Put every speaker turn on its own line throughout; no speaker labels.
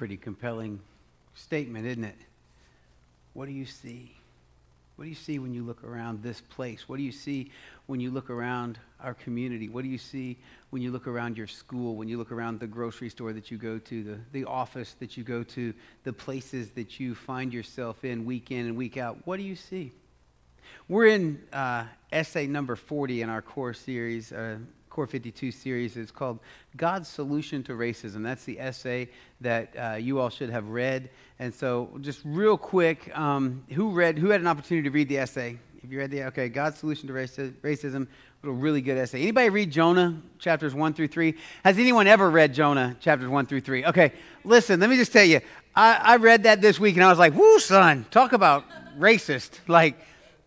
pretty compelling statement, isn't it? What do you see? What do you see when you look around this place? What do you see when you look around our community? What do you see when you look around your school, when you look around the grocery store that you go to, the, the office that you go to, the places that you find yourself in week in and week out? What do you see? We're in uh, essay number 40 in our core series, uh, Core 52 series. It's called God's Solution to Racism. That's the essay that uh, you all should have read. And so, just real quick, um, who read? Who had an opportunity to read the essay? If you read the okay, God's Solution to Racism, a really good essay. Anybody read Jonah chapters one through three? Has anyone ever read Jonah chapters one through three? Okay, listen. Let me just tell you. I, I read that this week, and I was like, "Woo, son! Talk about racist!" Like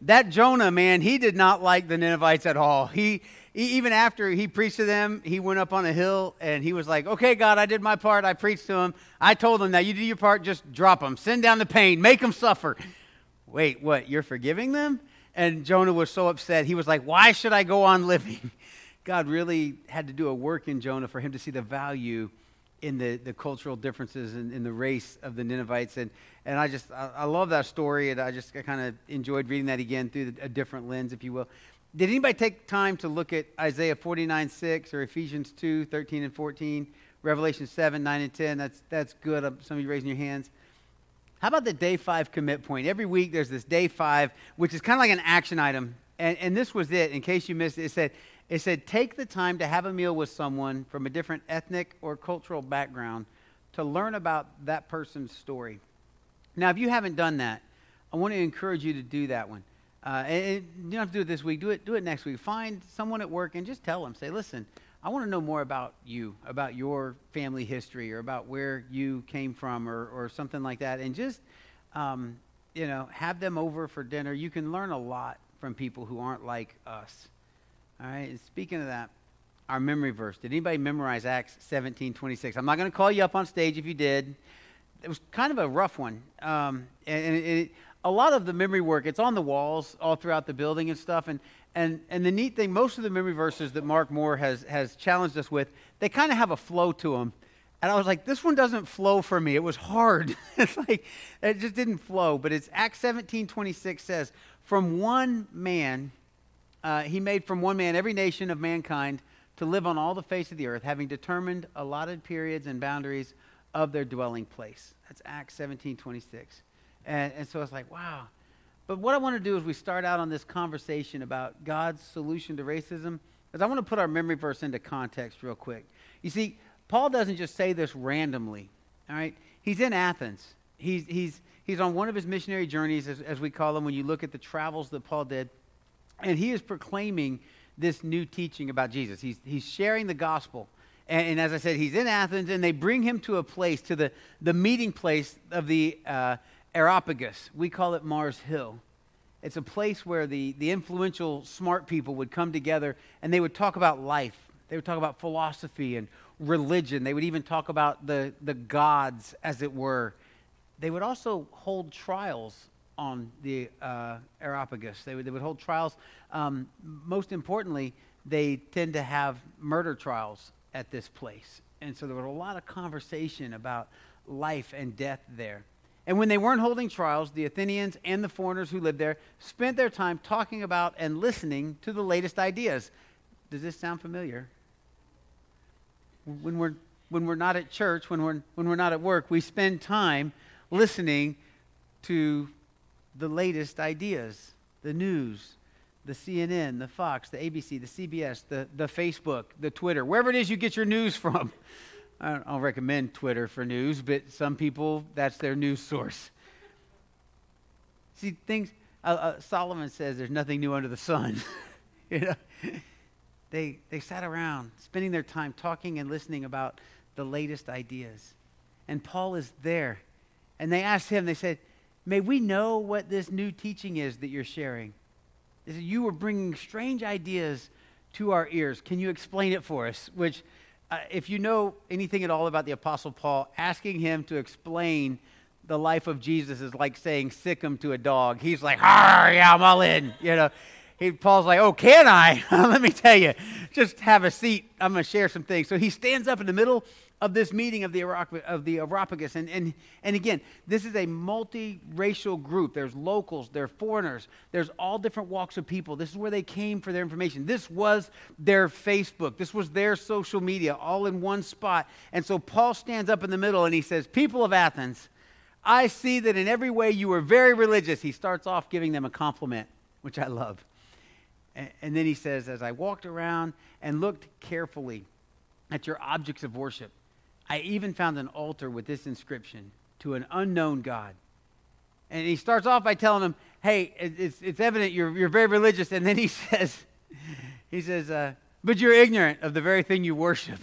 that Jonah man, he did not like the Ninevites at all. He even after he preached to them, he went up on a hill and he was like, Okay, God, I did my part. I preached to them. I told them, Now you do your part, just drop them. Send down the pain. Make them suffer. Wait, what? You're forgiving them? And Jonah was so upset. He was like, Why should I go on living? God really had to do a work in Jonah for him to see the value in the, the cultural differences in, in the race of the Ninevites. And, and I just, I, I love that story. And I just kind of enjoyed reading that again through a different lens, if you will. Did anybody take time to look at Isaiah 49 6 or Ephesians 2 13 and 14, Revelation 7 9 and 10? That's, that's good. Some of you raising your hands. How about the day five commit point? Every week there's this day five, which is kind of like an action item. And, and this was it, in case you missed it. It said, it said, take the time to have a meal with someone from a different ethnic or cultural background to learn about that person's story. Now, if you haven't done that, I want to encourage you to do that one. Uh, and, you don't have to do it this week. Do it, do it next week. Find someone at work and just tell them. Say, listen, I want to know more about you, about your family history, or about where you came from, or, or something like that. And just, um, you know, have them over for dinner. You can learn a lot from people who aren't like us. All right. And speaking of that, our memory verse. Did anybody memorize Acts 17, 26? I'm not going to call you up on stage if you did. It was kind of a rough one. Um, and, and it, a lot of the memory work, it's on the walls all throughout the building and stuff. And, and, and the neat thing, most of the memory verses that Mark Moore has, has challenged us with, they kind of have a flow to them. And I was like, this one doesn't flow for me. It was hard. it's like, it just didn't flow. But it's Acts 17 26 says, From one man, uh, he made from one man every nation of mankind to live on all the face of the earth, having determined allotted periods and boundaries of their dwelling place. That's Acts 17 26. And, and so it's like, wow. But what I want to do is we start out on this conversation about God's solution to racism, is I want to put our memory verse into context real quick. You see, Paul doesn't just say this randomly, all right? He's in Athens. He's, he's, he's on one of his missionary journeys, as, as we call them, when you look at the travels that Paul did. And he is proclaiming this new teaching about Jesus. He's, he's sharing the gospel. And, and, as I said, he's in Athens, and they bring him to a place, to the, the meeting place of the uh, Areopagus. We call it Mars Hill. It's a place where the, the influential, smart people would come together and they would talk about life. They would talk about philosophy and religion. They would even talk about the, the gods, as it were. They would also hold trials on the uh, Areopagus. They would, they would hold trials. Um, most importantly, they tend to have murder trials at this place. And so there was a lot of conversation about life and death there. And when they weren't holding trials, the Athenians and the foreigners who lived there spent their time talking about and listening to the latest ideas. Does this sound familiar? When we're, when we're not at church, when we're, when we're not at work, we spend time listening to the latest ideas, the news, the CNN, the Fox, the ABC, the CBS, the, the Facebook, the Twitter, wherever it is you get your news from. I don't, recommend Twitter for news, but some people, that's their news source. See, things, uh, uh, Solomon says there's nothing new under the sun. you know? They, they sat around spending their time talking and listening about the latest ideas. And Paul is there. And they asked him, they said, May we know what this new teaching is that you're sharing? They said, You were bringing strange ideas to our ears. Can you explain it for us? Which if you know anything at all about the Apostle Paul, asking him to explain the life of Jesus is like saying sic him to a dog. He's like, yeah, I'm all in. You know, he, Paul's like, oh, can I? Let me tell you, just have a seat. I'm going to share some things. So he stands up in the middle of this meeting of the, of the Areopagus. And, and, and again, this is a multiracial group. There's locals, there's foreigners, there's all different walks of people. This is where they came for their information. This was their Facebook, this was their social media, all in one spot. And so Paul stands up in the middle and he says, People of Athens, I see that in every way you are very religious. He starts off giving them a compliment, which I love. And then he says, As I walked around and looked carefully at your objects of worship, I even found an altar with this inscription to an unknown God. And he starts off by telling them, Hey, it's, it's evident you're, you're very religious. And then he says, he says, uh, But you're ignorant of the very thing you worship.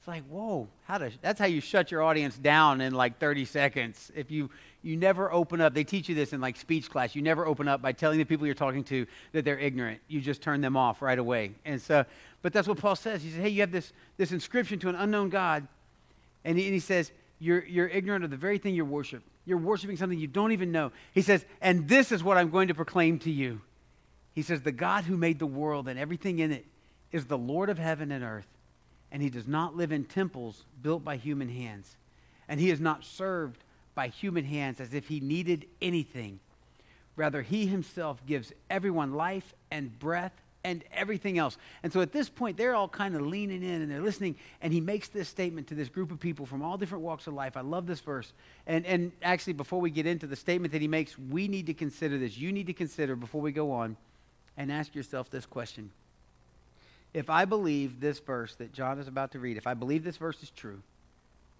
It's like, whoa, how to, that's how you shut your audience down in like 30 seconds. If you, you never open up, they teach you this in like speech class. You never open up by telling the people you're talking to that they're ignorant. You just turn them off right away. And so, but that's what Paul says. He says, hey, you have this, this inscription to an unknown God. And he, and he says, you're, you're ignorant of the very thing you worship. You're worshiping something you don't even know. He says, and this is what I'm going to proclaim to you. He says, the God who made the world and everything in it is the Lord of heaven and earth and he does not live in temples built by human hands. And he is not served by human hands as if he needed anything. Rather, he himself gives everyone life and breath and everything else. And so at this point, they're all kind of leaning in and they're listening. And he makes this statement to this group of people from all different walks of life. I love this verse. And, and actually, before we get into the statement that he makes, we need to consider this. You need to consider before we go on and ask yourself this question if I believe this verse that John is about to read, if I believe this verse is true,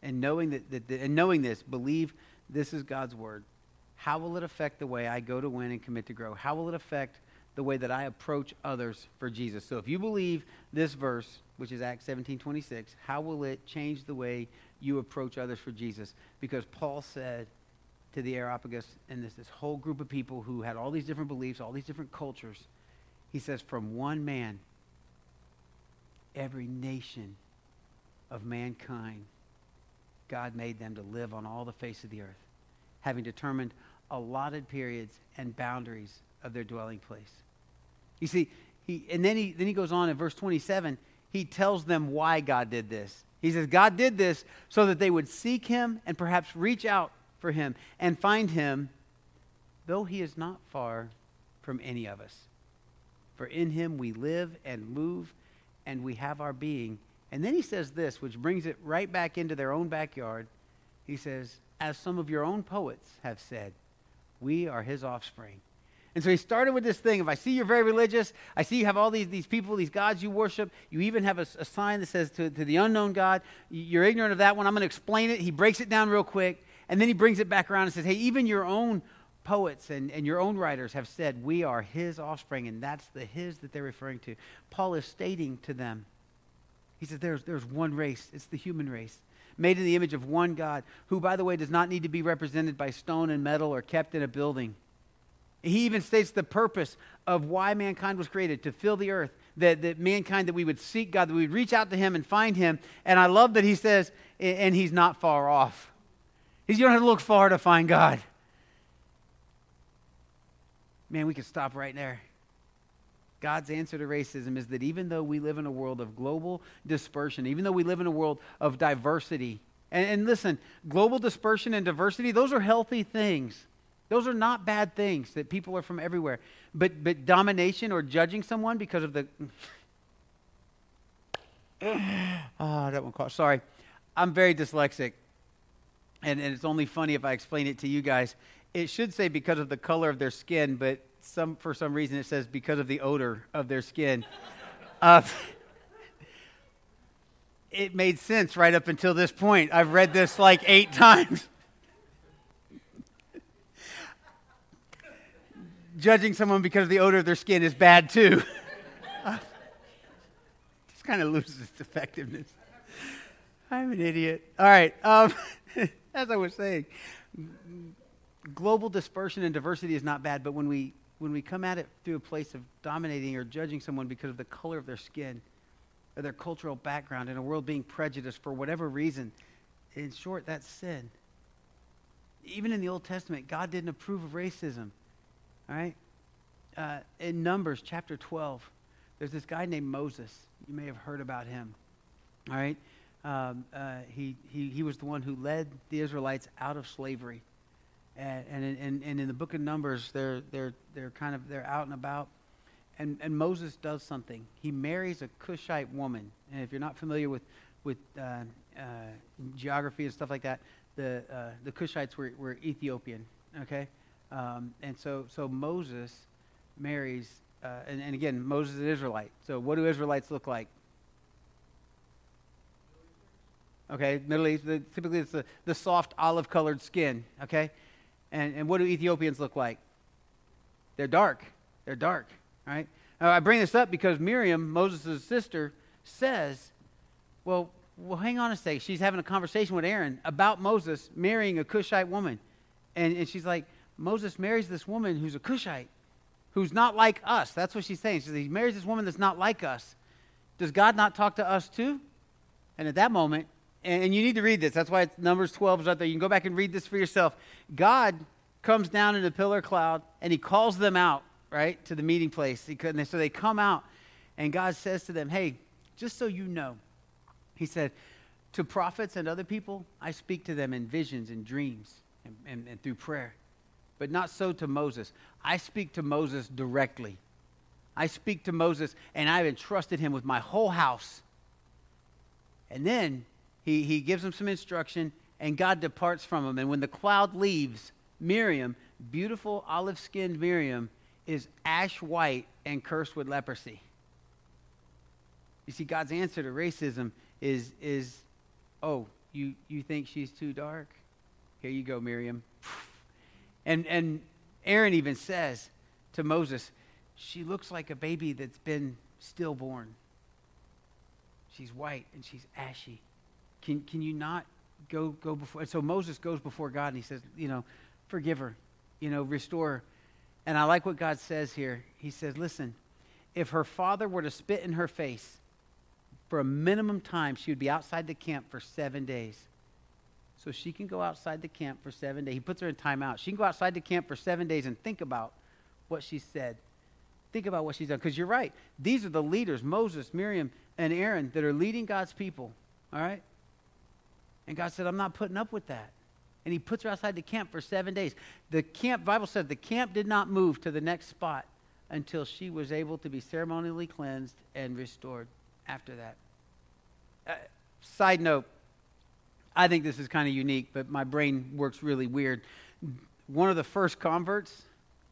and knowing that, that, that, and knowing this, believe this is God's word, how will it affect the way I go to win and commit to grow? How will it affect the way that I approach others for Jesus? So if you believe this verse, which is Acts 17, 26, how will it change the way you approach others for Jesus? Because Paul said to the Areopagus and this, this whole group of people who had all these different beliefs, all these different cultures, he says, from one man, every nation of mankind, God made them to live on all the face of the earth, having determined allotted periods and boundaries of their dwelling place. You see, he, and then he, then he goes on in verse 27, he tells them why God did this. He says, God did this so that they would seek him and perhaps reach out for him and find him, though he is not far from any of us. For in him we live and move and we have our being. And then he says this, which brings it right back into their own backyard. He says, As some of your own poets have said, we are his offspring. And so he started with this thing. If I see you're very religious, I see you have all these, these people, these gods you worship. You even have a, a sign that says to, to the unknown God, you're ignorant of that one. I'm going to explain it. He breaks it down real quick. And then he brings it back around and says, hey, even your own poets and, and your own writers have said we are his offspring, and that's the his that they're referring to. Paul is stating to them, he says, there's, there's one race, it's the human race, made in the image of one God, who, by the way, does not need to be represented by stone and metal or kept in a building. He even states the purpose of why mankind was created to fill the earth, that, that mankind, that we would seek God, that we would reach out to Him and find Him. And I love that He says, and He's not far off. He's, you don't have to look far to find God. Man, we could stop right there. God's answer to racism is that even though we live in a world of global dispersion, even though we live in a world of diversity, and, and, listen, global dispersion and diversity, those are healthy things. Those are not bad things that people are from everywhere. But, but domination or judging someone because of the. oh, that one caught. Sorry. I'm very dyslexic. And, and it's only funny if I explain it to you guys it should say because of the color of their skin, but some, for some reason it says because of the odor of their skin. Uh, it made sense right up until this point. I've read this like eight times. Judging someone because of the odor of their skin is bad too. just kind of loses its effectiveness. I'm an idiot. All right. Um, as I was saying, global dispersion and diversity is not bad, but when we when we come at it through a place of dominating or judging someone because of the color of their skin or their cultural background in a world being prejudiced for whatever reason, in short, that's sin. Even in the Old Testament, God didn't approve of racism. All right? Uh, in Numbers chapter 12, there's this guy named Moses. You may have heard about him. All right? um, uh, he, he, he was the one who led the Israelites out of slavery. And, and, in, and in the book of Numbers, they're, they're, they're kind of, they're out and about. And, and Moses does something. He marries a Cushite woman. And if you're not familiar with, with uh, uh, geography and stuff like that, the, uh, the Cushites were, were Ethiopian, okay? Um, and so, so Moses marries, uh, and, and again, Moses is an Israelite. So what do Israelites look like? Okay, Middle East, typically it's the, the soft olive colored skin, okay? And, and what do Ethiopians look like? They're dark. They're dark, right? Now, I bring this up because Miriam, Moses' sister, says, well, well, hang on a second. She's having a conversation with Aaron about Moses marrying a Cushite woman. And, and she's like, Moses marries this woman who's a Cushite, who's not like us. That's what she's saying. She says, he marries this woman that's not like us. Does God not talk to us too? And at that moment, and, and you need to read this. That's why it's Numbers 12 is right there. You can go back and read this for yourself. God comes down in a pillar cloud and he calls them out, right, to the meeting place. Could, so they come out, and God says to them, Hey, just so you know, he said, To prophets and other people, I speak to them in visions and dreams and, and, and through prayer. But not so to Moses. I speak to Moses directly. I speak to Moses, and I've entrusted him with my whole house. And then he, he gives him some instruction, and God departs from him. And when the cloud leaves, Miriam, beautiful olive skinned Miriam, is ash white and cursed with leprosy. You see, God's answer to racism is, is oh, you, you think she's too dark? Here you go, Miriam. And, and Aaron even says to Moses, she looks like a baby that's been stillborn. She's white and she's ashy. Can, can you not go, go before? So Moses goes before God and he says, you know, forgive her, you know, restore her. And I like what God says here. He says, listen, if her father were to spit in her face, for a minimum time, she would be outside the camp for seven days. So she can go outside the camp for seven days. He puts her in timeout. She can go outside the camp for seven days and think about what she said. Think about what she's done. Because you're right. These are the leaders Moses, Miriam, and Aaron that are leading God's people. All right? And God said, I'm not putting up with that. And he puts her outside the camp for seven days. The camp, Bible said, the camp did not move to the next spot until she was able to be ceremonially cleansed and restored after that. Uh, side note, I think this is kind of unique, but my brain works really weird. One of the first converts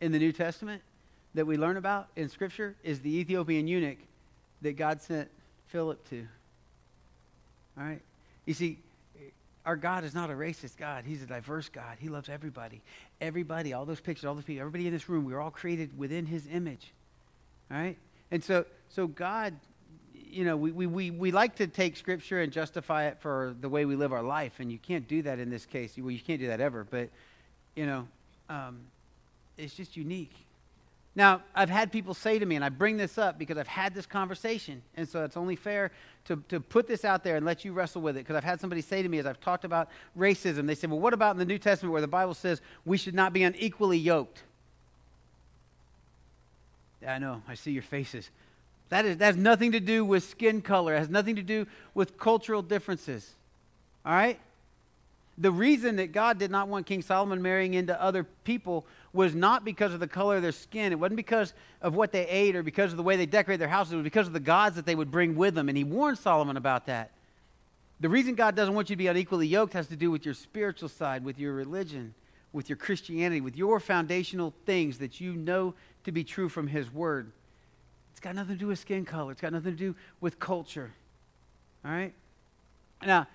in the New Testament that we learn about in Scripture is the Ethiopian eunuch that God sent Philip to. All right? You see, our God is not a racist God. He's a diverse God. He loves everybody. Everybody, all those pictures, all those people, everybody in this room, we are all created within his image. All right? And so, so God you know, we, we, we like to take Scripture and justify it for the way we live our life, and you can't do that in this case. Well, you can't do that ever, but, you know, um, it's just unique. Now, I've had people say to me, and I bring this up because I've had this conversation, and so it's only fair to, to put this out there and let you wrestle with it. Because I've had somebody say to me as I've talked about racism, they said, Well, what about in the New Testament where the Bible says we should not be unequally yoked? Yeah, I know, I see your faces. That, is, that has nothing to do with skin color, it has nothing to do with cultural differences. All right? The reason that God did not want King Solomon marrying into other people was not because of the color of their skin. It wasn't because of what they ate or because of the way they decorated their houses. It was because of the gods that they would bring with them. And he warned Solomon about that. The reason God doesn't want you to be unequally yoked has to do with your spiritual side, with your religion, with your Christianity, with your foundational things that you know to be true from His Word. It's got nothing to do with skin color. It's got nothing to do with culture. All right? Now,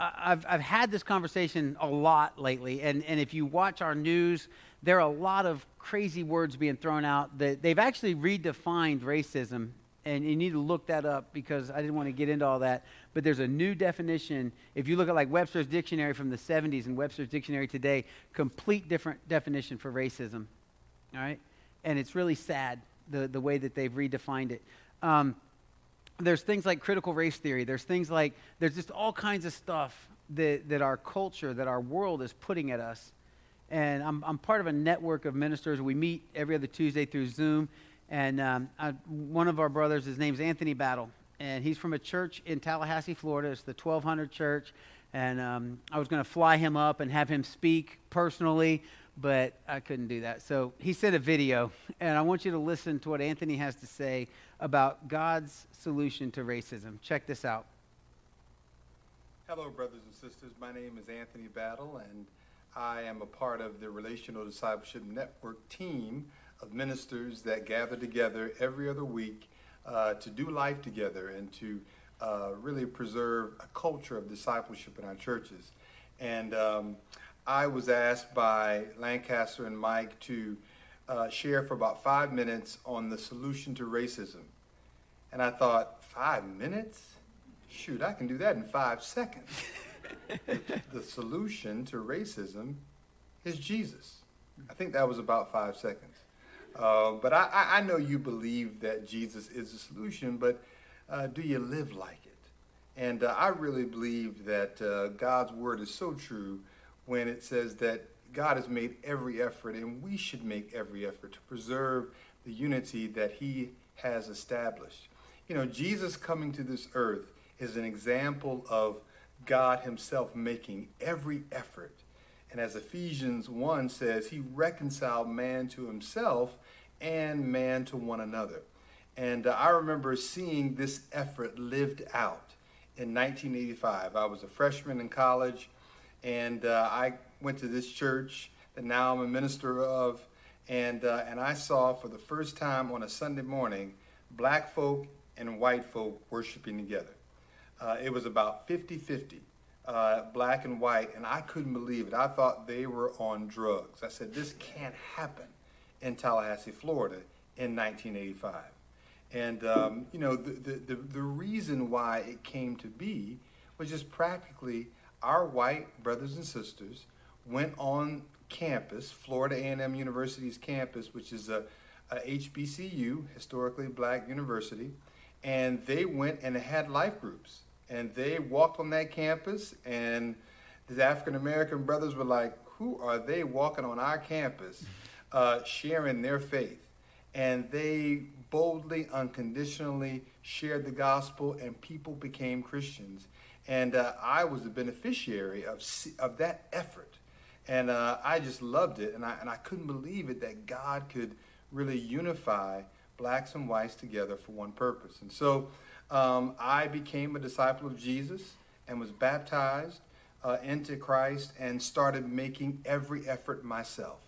I've, I've had this conversation a lot lately, and, and if you watch our news, there are a lot of crazy words being thrown out that they've actually redefined racism, and you need to look that up because I didn't want to get into all that. But there's a new definition. If you look at like Webster's dictionary from the 70s and Webster's dictionary today, complete different definition for racism. All right? And it's really sad the, the way that they've redefined it. Um, there's things like critical race theory. There's things like, there's just all kinds of stuff that, that our culture, that our world is putting at us. And I'm, I'm part of a network of ministers. We meet every other Tuesday through Zoom. And um, I, one of our brothers, his name's Anthony Battle. and he's from a church in Tallahassee, Florida. It's the 1200 Church. And um, I was going to fly him up and have him speak personally, but I couldn't do that. So he sent a video, and I want you to listen to what Anthony has to say about God's solution to racism. Check this out.
Hello, brothers and sisters. My name is Anthony Battle, and I am a part of the Relational Discipleship Network team of ministers that gather together every other week uh, to do life together and to uh, really preserve a culture of discipleship in our churches. And um, I was asked by Lancaster and Mike to uh, share for about five minutes on the solution to racism. And I thought, five minutes? Shoot, I can do that in five seconds. the solution to racism is Jesus. I think that was about five seconds. Uh, but I, I, know you believe that Jesus is the solution, but uh, do you live like it? And uh, I really believe that uh, God's word is so true when it says that God has made every effort, and we should make every effort to preserve the unity that He has established. You know, Jesus coming to this earth is an example of God Himself making every effort. And as Ephesians 1 says, He reconciled man to Himself and man to one another. And uh, I remember seeing this effort lived out in 1985. I was a freshman in college, and uh, I went to this church that now I'm a minister of, and, uh, and I saw for the first time on a Sunday morning black folk and white folk worshiping together. Uh, it was about 50 50, uh, black and white, and I couldn't believe it. I thought they were on drugs. I said, This can't happen in Tallahassee, Florida in 1985. And, um, you know, the, the, the, the reason why it came to be was just practically our white brothers and sisters went on campus, Florida A&M University's campus, which is a, a HBCU, historically black university, and they went and had life groups. And they walked on that campus, and the African American brothers were like, who are they walking on our campus? uh, sharing their faith. And they boldly, unconditionally shared the gospel, and people became Christians. And uh, I was the beneficiary of, of that effort. And uh, I just loved it. And I, and I couldn't believe it that God could really unify blacks and whites together for one purpose. And so um, I became a disciple of Jesus and was baptized uh, into Christ and started making every effort myself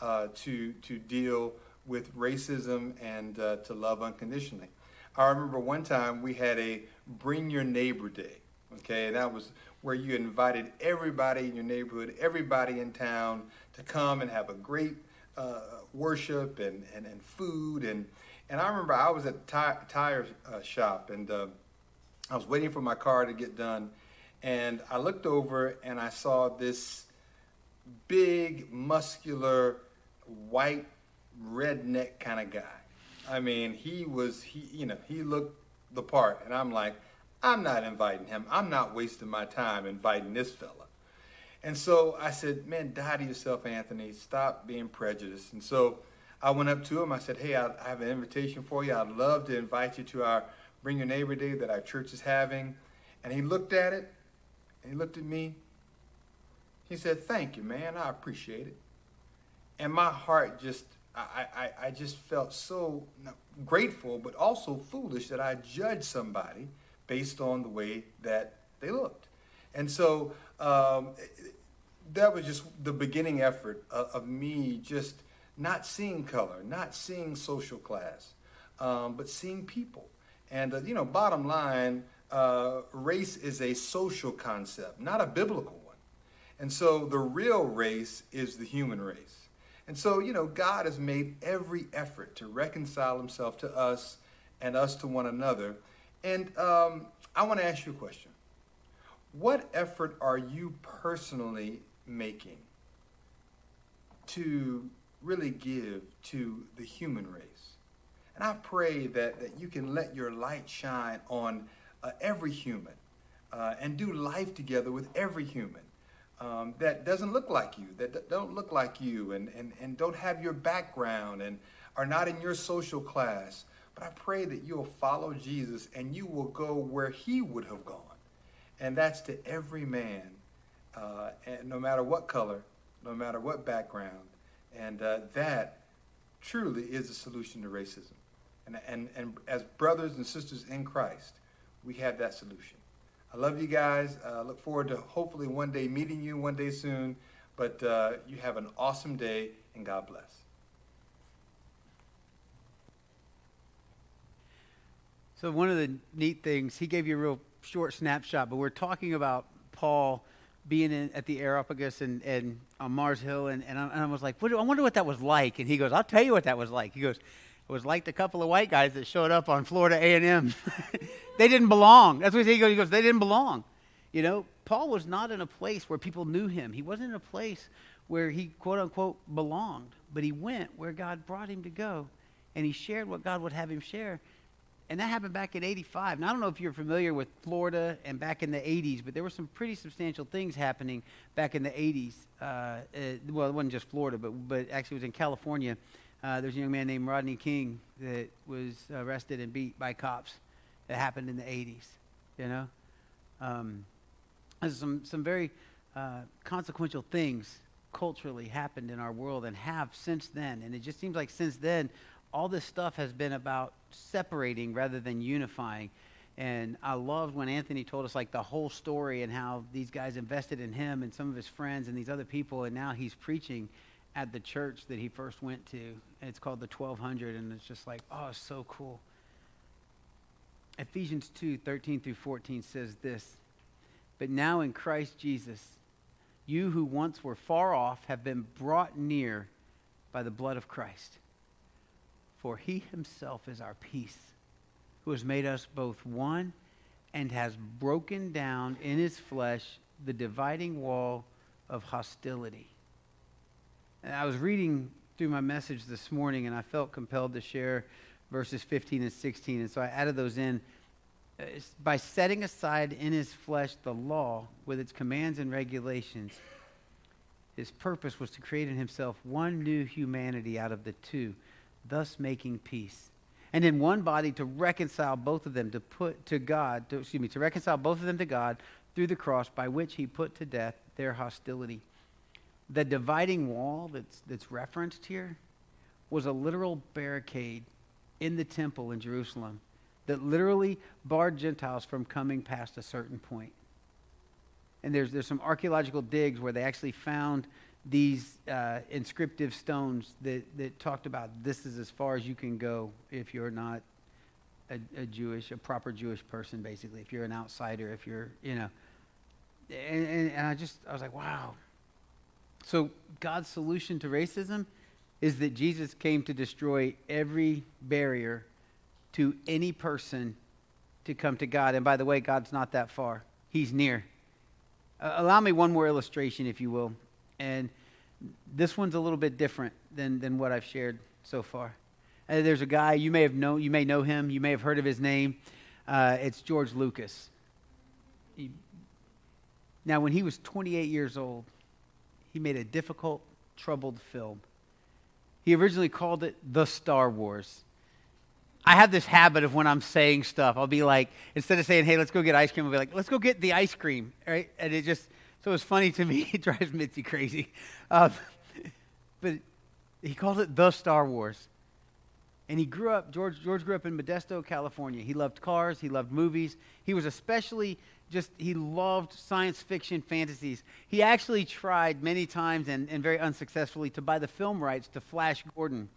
uh, to, to deal with racism and uh, to love unconditionally. I remember one time we had a Bring Your Neighbor Day, okay, and that was where you invited everybody in your neighborhood, everybody in town to come and have a great uh, worship and, and, and food. And, and I remember I was at the tire, tire uh, shop and uh, I was waiting for my car to get done. And I looked over and I saw this big, muscular, white redneck kind of guy. I mean, he was he you know he looked the part, and I'm like, I'm not inviting him. I'm not wasting my time inviting this fella. And so I said, man, die to yourself, Anthony. Stop being prejudiced. And so I went up to him. I said, hey, I, I have an invitation for you. I'd love to invite you to our Bring Your Neighbor Day that our church is having. And he looked at it, and he looked at me. He said, thank you, man. I appreciate it and my heart just I, I, I just felt so grateful but also foolish that i judged somebody based on the way that they looked and so um, that was just the beginning effort of, of, me just not seeing color not seeing social class um, but seeing people and uh, you know bottom line uh, race is a social concept not a biblical one and so the real race is the human race and so, you know, God has made every effort to reconcile himself to us and us to one another. And um, I want to ask you a question. What effort are you personally making to really give to the human race? And I pray that, that you can let your light shine on uh, every human uh, and do life together with every human um, that doesn't look like you, that don't look like you, and, and, and don't have your background and are not in your social class, but I pray that you'll follow Jesus and you will go where he would have gone. And that's to every man, uh, and no matter what color, no matter what background. And uh, that truly is the solution to racism. And, and, and as brothers and sisters in Christ, we have that solution. I love you guys. Uh, look forward to hopefully one day meeting you one day soon. But uh, you have an awesome day, and God bless.
So, one of the neat things, he gave you a real short snapshot, but we're talking about Paul being in, at the Areopagus and, and on Mars Hill, and, and, I, and I was like, what, I wonder what that was like. And he goes, I'll tell you what that was like. He goes, it was like the couple of white guys that showed up on Florida A&M. they didn't belong. That's what he goes. He goes, they didn't belong. You know, Paul was not in a place where people knew him. He wasn't in a place where he quote unquote belonged, but he went where God brought him to go, and he shared what God would have him share. And that happened back in 85. Now, I don't know if you're familiar with Florida and back in the 80s, but there were some pretty substantial things happening back in the 80s. Uh, uh, well, it wasn't just Florida, but, but actually it was in California. Uh, there's a young man named Rodney King that was arrested and beat by cops. That happened in the 80s, you know? Um, some, some very uh, consequential things culturally happened in our world and have since then. And it just seems like since then, all this stuff has been about separating rather than unifying. And I loved when Anthony told us like the whole story and how these guys invested in him and some of his friends and these other people, and now he's preaching at the church that he first went to. And it's called the 1200, and it's just like, oh, it's so cool. Ephesians 2 13 through 14 says this But now in Christ Jesus, you who once were far off have been brought near by the blood of Christ. For he himself is our peace, who has made us both one and has broken down in his flesh the dividing wall of hostility. And I was reading through my message this morning and I felt compelled to share verses 15 and 16. And so I added those in. Uh, by setting aside in his flesh the law with its commands and regulations, his purpose was to create in himself one new humanity out of the two, thus making peace. And in one body to reconcile both of them to put to God, to, excuse me, to reconcile both of them to God through the cross by which he put to death their hostility. The dividing wall that's, that's referenced here was a literal barricade in the temple in Jerusalem that literally barred Gentiles from coming past a certain point. And there's, there's some archaeological digs where they actually found these uh, inscriptive stones that, that talked about this is as far as you can go if you're not a, a Jewish, a proper Jewish person, basically. If you're an outsider, if you're, you know. And, and, and I just, I was like, wow. So God's solution to racism is that Jesus came to destroy every barrier to any person to come to God. And by the way, God's not that far, He's near. Uh, allow me one more illustration, if you will. And this one's a little bit different than, than what I've shared so far. Uh, there's a guy, you may have known, you may know him, you may have heard of his name. Uh, it's George Lucas. He, now, when he was 28 years old, he made a difficult, troubled film. He originally called it The Star Wars. I have this habit of when I'm saying stuff, I'll be like, instead of saying, hey, let's go get ice cream, I'll be like, let's go get the ice cream, right? And it just, so it's funny to me. It drives Mitzi crazy. Um, but he called it the Star Wars. And he grew up, George, George grew up in Modesto, California. He loved cars, he loved movies. He was especially just, he loved science fiction fantasies. He actually tried many times and, and very unsuccessfully to buy the film rights to Flash Gordon.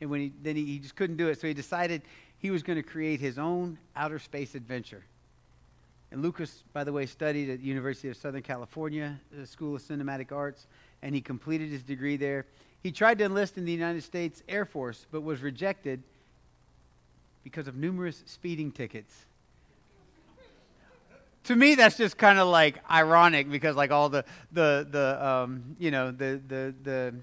And when he, then he, he just couldn't do it. So he decided he was going to create his own outer space adventure. And Lucas, by the way, studied at the University of Southern California, the School of Cinematic Arts, and he completed his degree there. He tried to enlist in the United States Air Force, but was rejected because of numerous speeding tickets. to me, that's just kind of like ironic because, like, all the the the um, you know the the the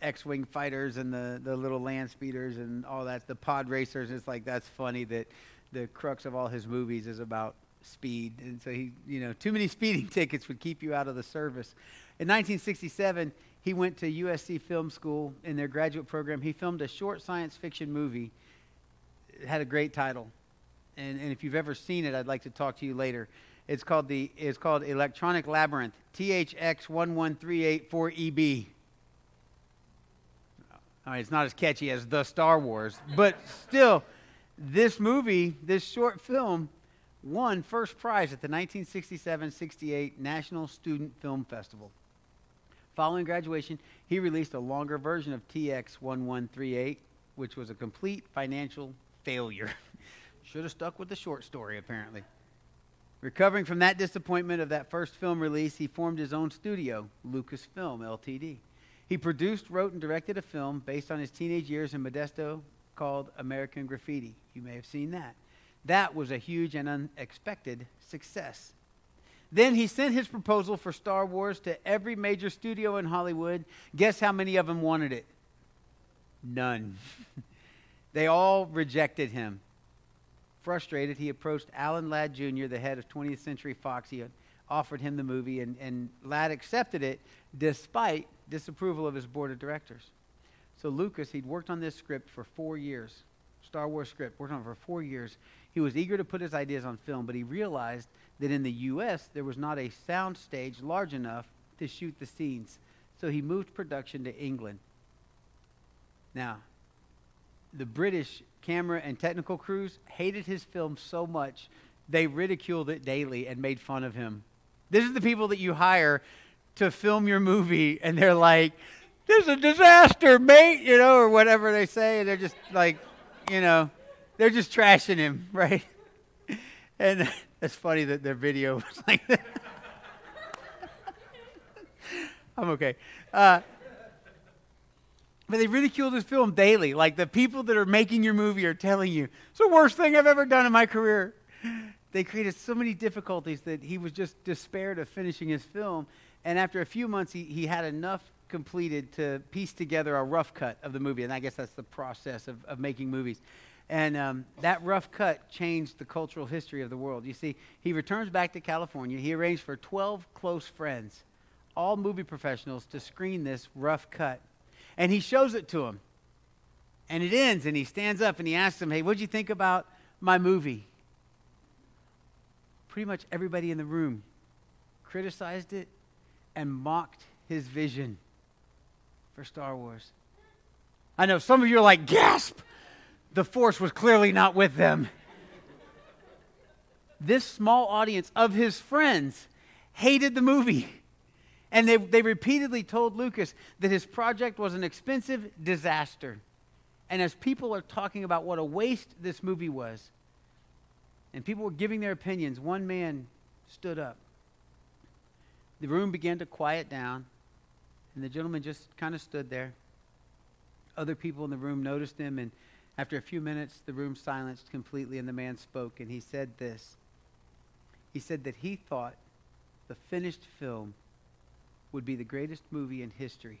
X-wing fighters and the, the little land speeders and all that, the pod racers. It's like that's funny that the crux of all his movies is about speed, and so he, you know, too many speeding tickets would keep you out of the service. In 1967, he went to USC Film School in their graduate program. He filmed a short science fiction movie it had a great title. And, and if you've ever seen it, I'd like to talk to you later. It's called, the, it's called Electronic Labyrinth, THX11384EB. All right, it's not as catchy as The Star Wars, but still, this movie, this short film, won first prize at the 1967 68 National Student Film Festival. Following graduation, he released a longer version of TX 1138, which was a complete financial failure. Should have stuck with the short story, apparently. Recovering from that disappointment of that first film release, he formed his own studio, Lucasfilm Ltd. He produced, wrote, and directed a film based on his teenage years in Modesto called American Graffiti. You may have seen that. That was a huge and unexpected success. Then he sent his proposal for Star Wars to every major studio in Hollywood. Guess how many of them wanted it? None. they all rejected him. Frustrated, he approached Alan Ladd Jr., the head of 20th Century Fox. He offered him the movie, and, and Ladd accepted it despite disapproval of his board of directors. So Lucas, he'd worked on this script for four years, Star Wars script, worked on for four years. He was eager to put his ideas on film, but he realized that in the U.S. there was not a sound stage large enough to shoot the scenes. So he moved production to England. Now, the British camera and technical crews hated his film so much they ridiculed it daily and made fun of him. This is the people that you hire to film your movie, and they're like, "This is a disaster, mate," you know, or whatever they say, and they're just like, you know, they're just trashing him, right? And it's funny that their video was like that. I'm okay. Uh, but they ridicule this film daily. Like the people that are making your movie are telling you, it's the worst thing I've ever done in my career. They created so many difficulties that he was just despaired of finishing his film. And after a few months, he, he had enough completed to piece together a rough cut of the movie. And I guess that's the process of, of making movies. And um, that rough cut changed the cultural history of the world. You see, he returns back to California. He arranged for 12 close friends, all movie professionals, to screen this rough cut. And he shows it to them. And it ends, and he stands up and he asks them, Hey, what'd you think about my movie? Pretty much everybody in the room criticized it and mocked his vision for Star Wars. I know some of you are like, gasp! The force was clearly not with them. this small audience of his friends hated the movie. And they, they repeatedly told Lucas that his project was an expensive disaster. And as people are talking about what a waste this movie was, and people were giving their opinions, one man stood up. The room began to quiet down, and the gentleman just kind of stood there. Other people in the room noticed him, and after a few minutes, the room silenced completely, and the man spoke, and he said this. He said that he thought the finished film would be the greatest movie in history.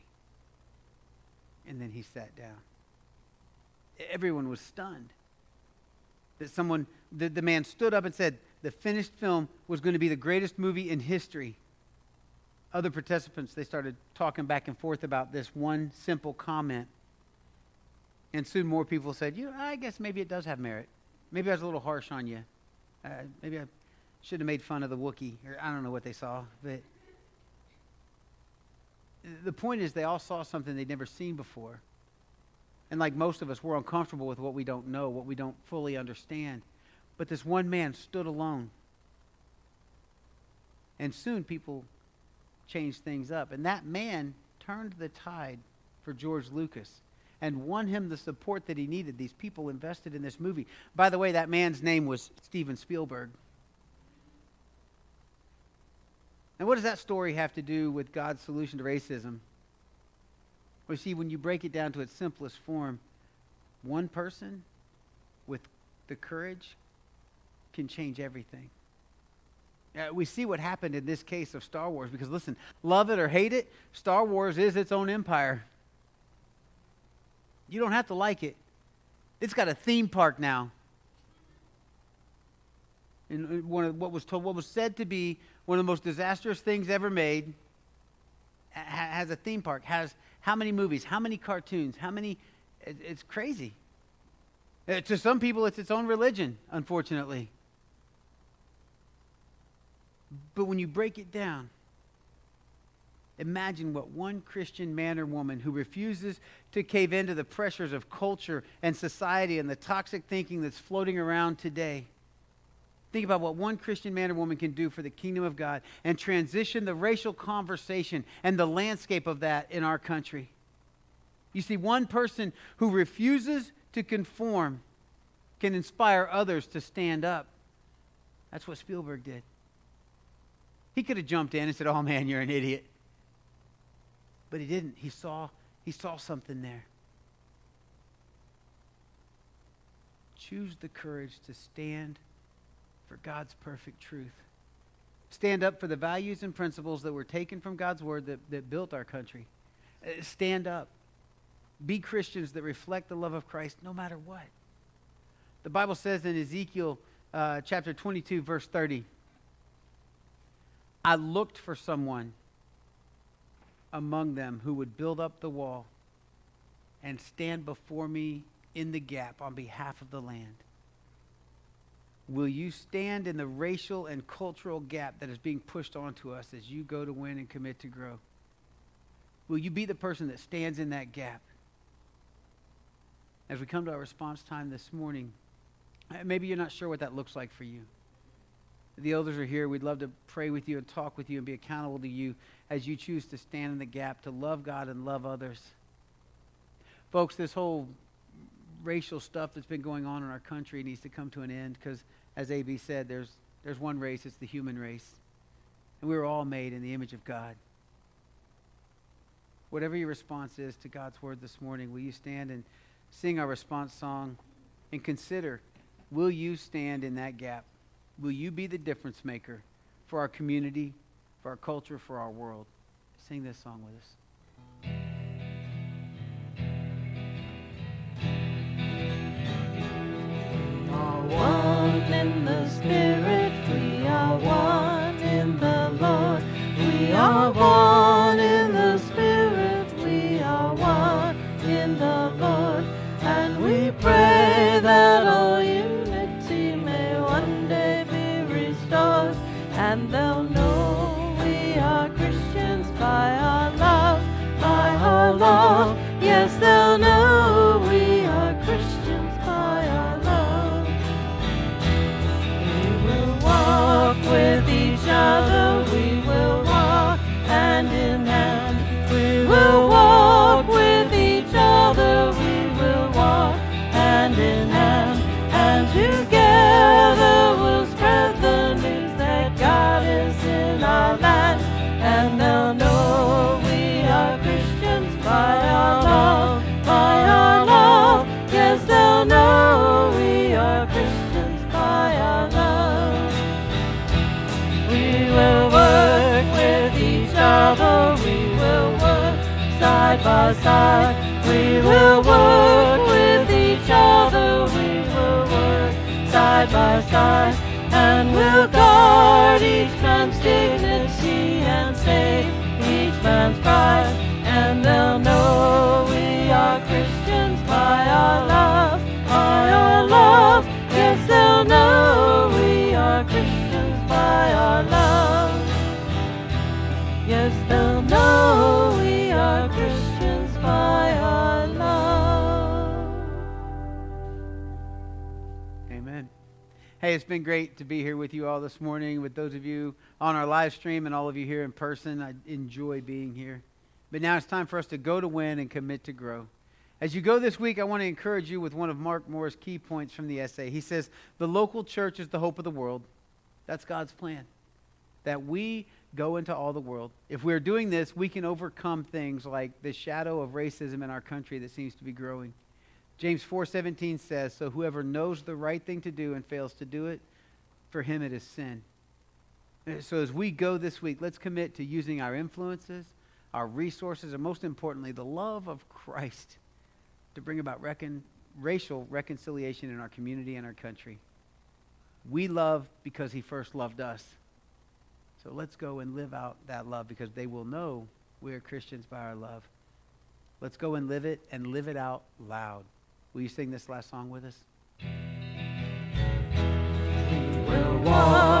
And then he sat down. Everyone was stunned. That someone, the, the man stood up and said, the finished film was going to be the greatest movie in history. Other participants, they started talking back and forth about this one simple comment. And soon more people said, you know, I guess maybe it does have merit. Maybe I was a little harsh on you. Uh, maybe I should have made fun of the Wookiee. Or I don't know what they saw. But the point is, they all saw something they'd never seen before. And like most of us, we're uncomfortable with what we don't know, what we don't fully understand. But this one man stood alone. And soon people changed things up. And that man turned the tide for George Lucas and won him the support that he needed. These people invested in this movie. By the way, that man's name was Steven Spielberg. And what does that story have to do with God's solution to racism? Well, see, when you break it down to its simplest form, one person with the courage can change everything. Uh, we see what happened in this case of Star Wars because, listen, love it or hate it, Star Wars is its own empire. You don't have to like it. It's got a theme park now. And one of what was told, what was said to be one of the most disastrous things ever made, has a theme park. Has how many movies? How many cartoons? How many? It's crazy. Uh, to some people, it's its own religion, unfortunately. But when you break it down, imagine what one Christian man or woman who refuses to cave into the pressures of culture and society and the toxic thinking that's floating around today. Think about what one Christian man or woman can do for the kingdom of God and transition the racial conversation and the landscape of that in our country. You see, one person who refuses to conform can inspire others to stand up. That's what Spielberg did. He could have jumped in and said, "Oh man, you're an idiot." But he didn't. He saw he saw something there. Choose the courage to stand for God's perfect truth. Stand up for the values and principles that were taken from God's word that, that built our country. Uh, stand up. Be Christians that reflect the love of Christ no matter what. The Bible says in Ezekiel uh, chapter 22, verse 30, I looked for someone among them who would build up the wall and stand before me in the gap on behalf of the land. Will you stand in the racial and cultural gap that is being pushed onto us as you go to win and commit to grow? Will you be the person that stands in that gap? As we come to our response time this morning, uh, maybe you're not sure what that looks like for you. The elders are here. We'd love to pray with you and talk with you and be accountable to you as you choose to stand in the gap to love God and love others. Folks, this whole racial stuff that's been going on in our country needs to come to an end because, as AB said, there's, there's one race, it's the human race. And we were all made in the image of God. Whatever your response is to God's word this morning, will you stand and sing our response song and consider will you stand in that gap? Will you be the difference maker for our community, for our culture, for our world? Sing this song with us.
One save each man's pride.
Hey, it's been great to be here with you all this morning, with those of you on our live stream and all of you here in person. I enjoy being here. But now it's time for us to go to win and commit to grow. As you go this week, I want to encourage you with one of Mark Moore's key points from the essay. He says, The local church is the hope of the world. That's God's plan. That we go into all the world. If we're doing this, we can overcome things like the shadow of racism in our country that seems to be growing. James 4:17 says, "So whoever knows the right thing to do and fails to do it, for him it is sin." So as we go this week, let's commit to using our influences, our resources, and most importantly, the love of Christ to bring about recon- racial reconciliation in our community and our country. We love because he first loved us. So let's go and live out that love because they will know we are Christians by our love. Let's go and live it and live it out loud. Will you sing this last song with us? We'll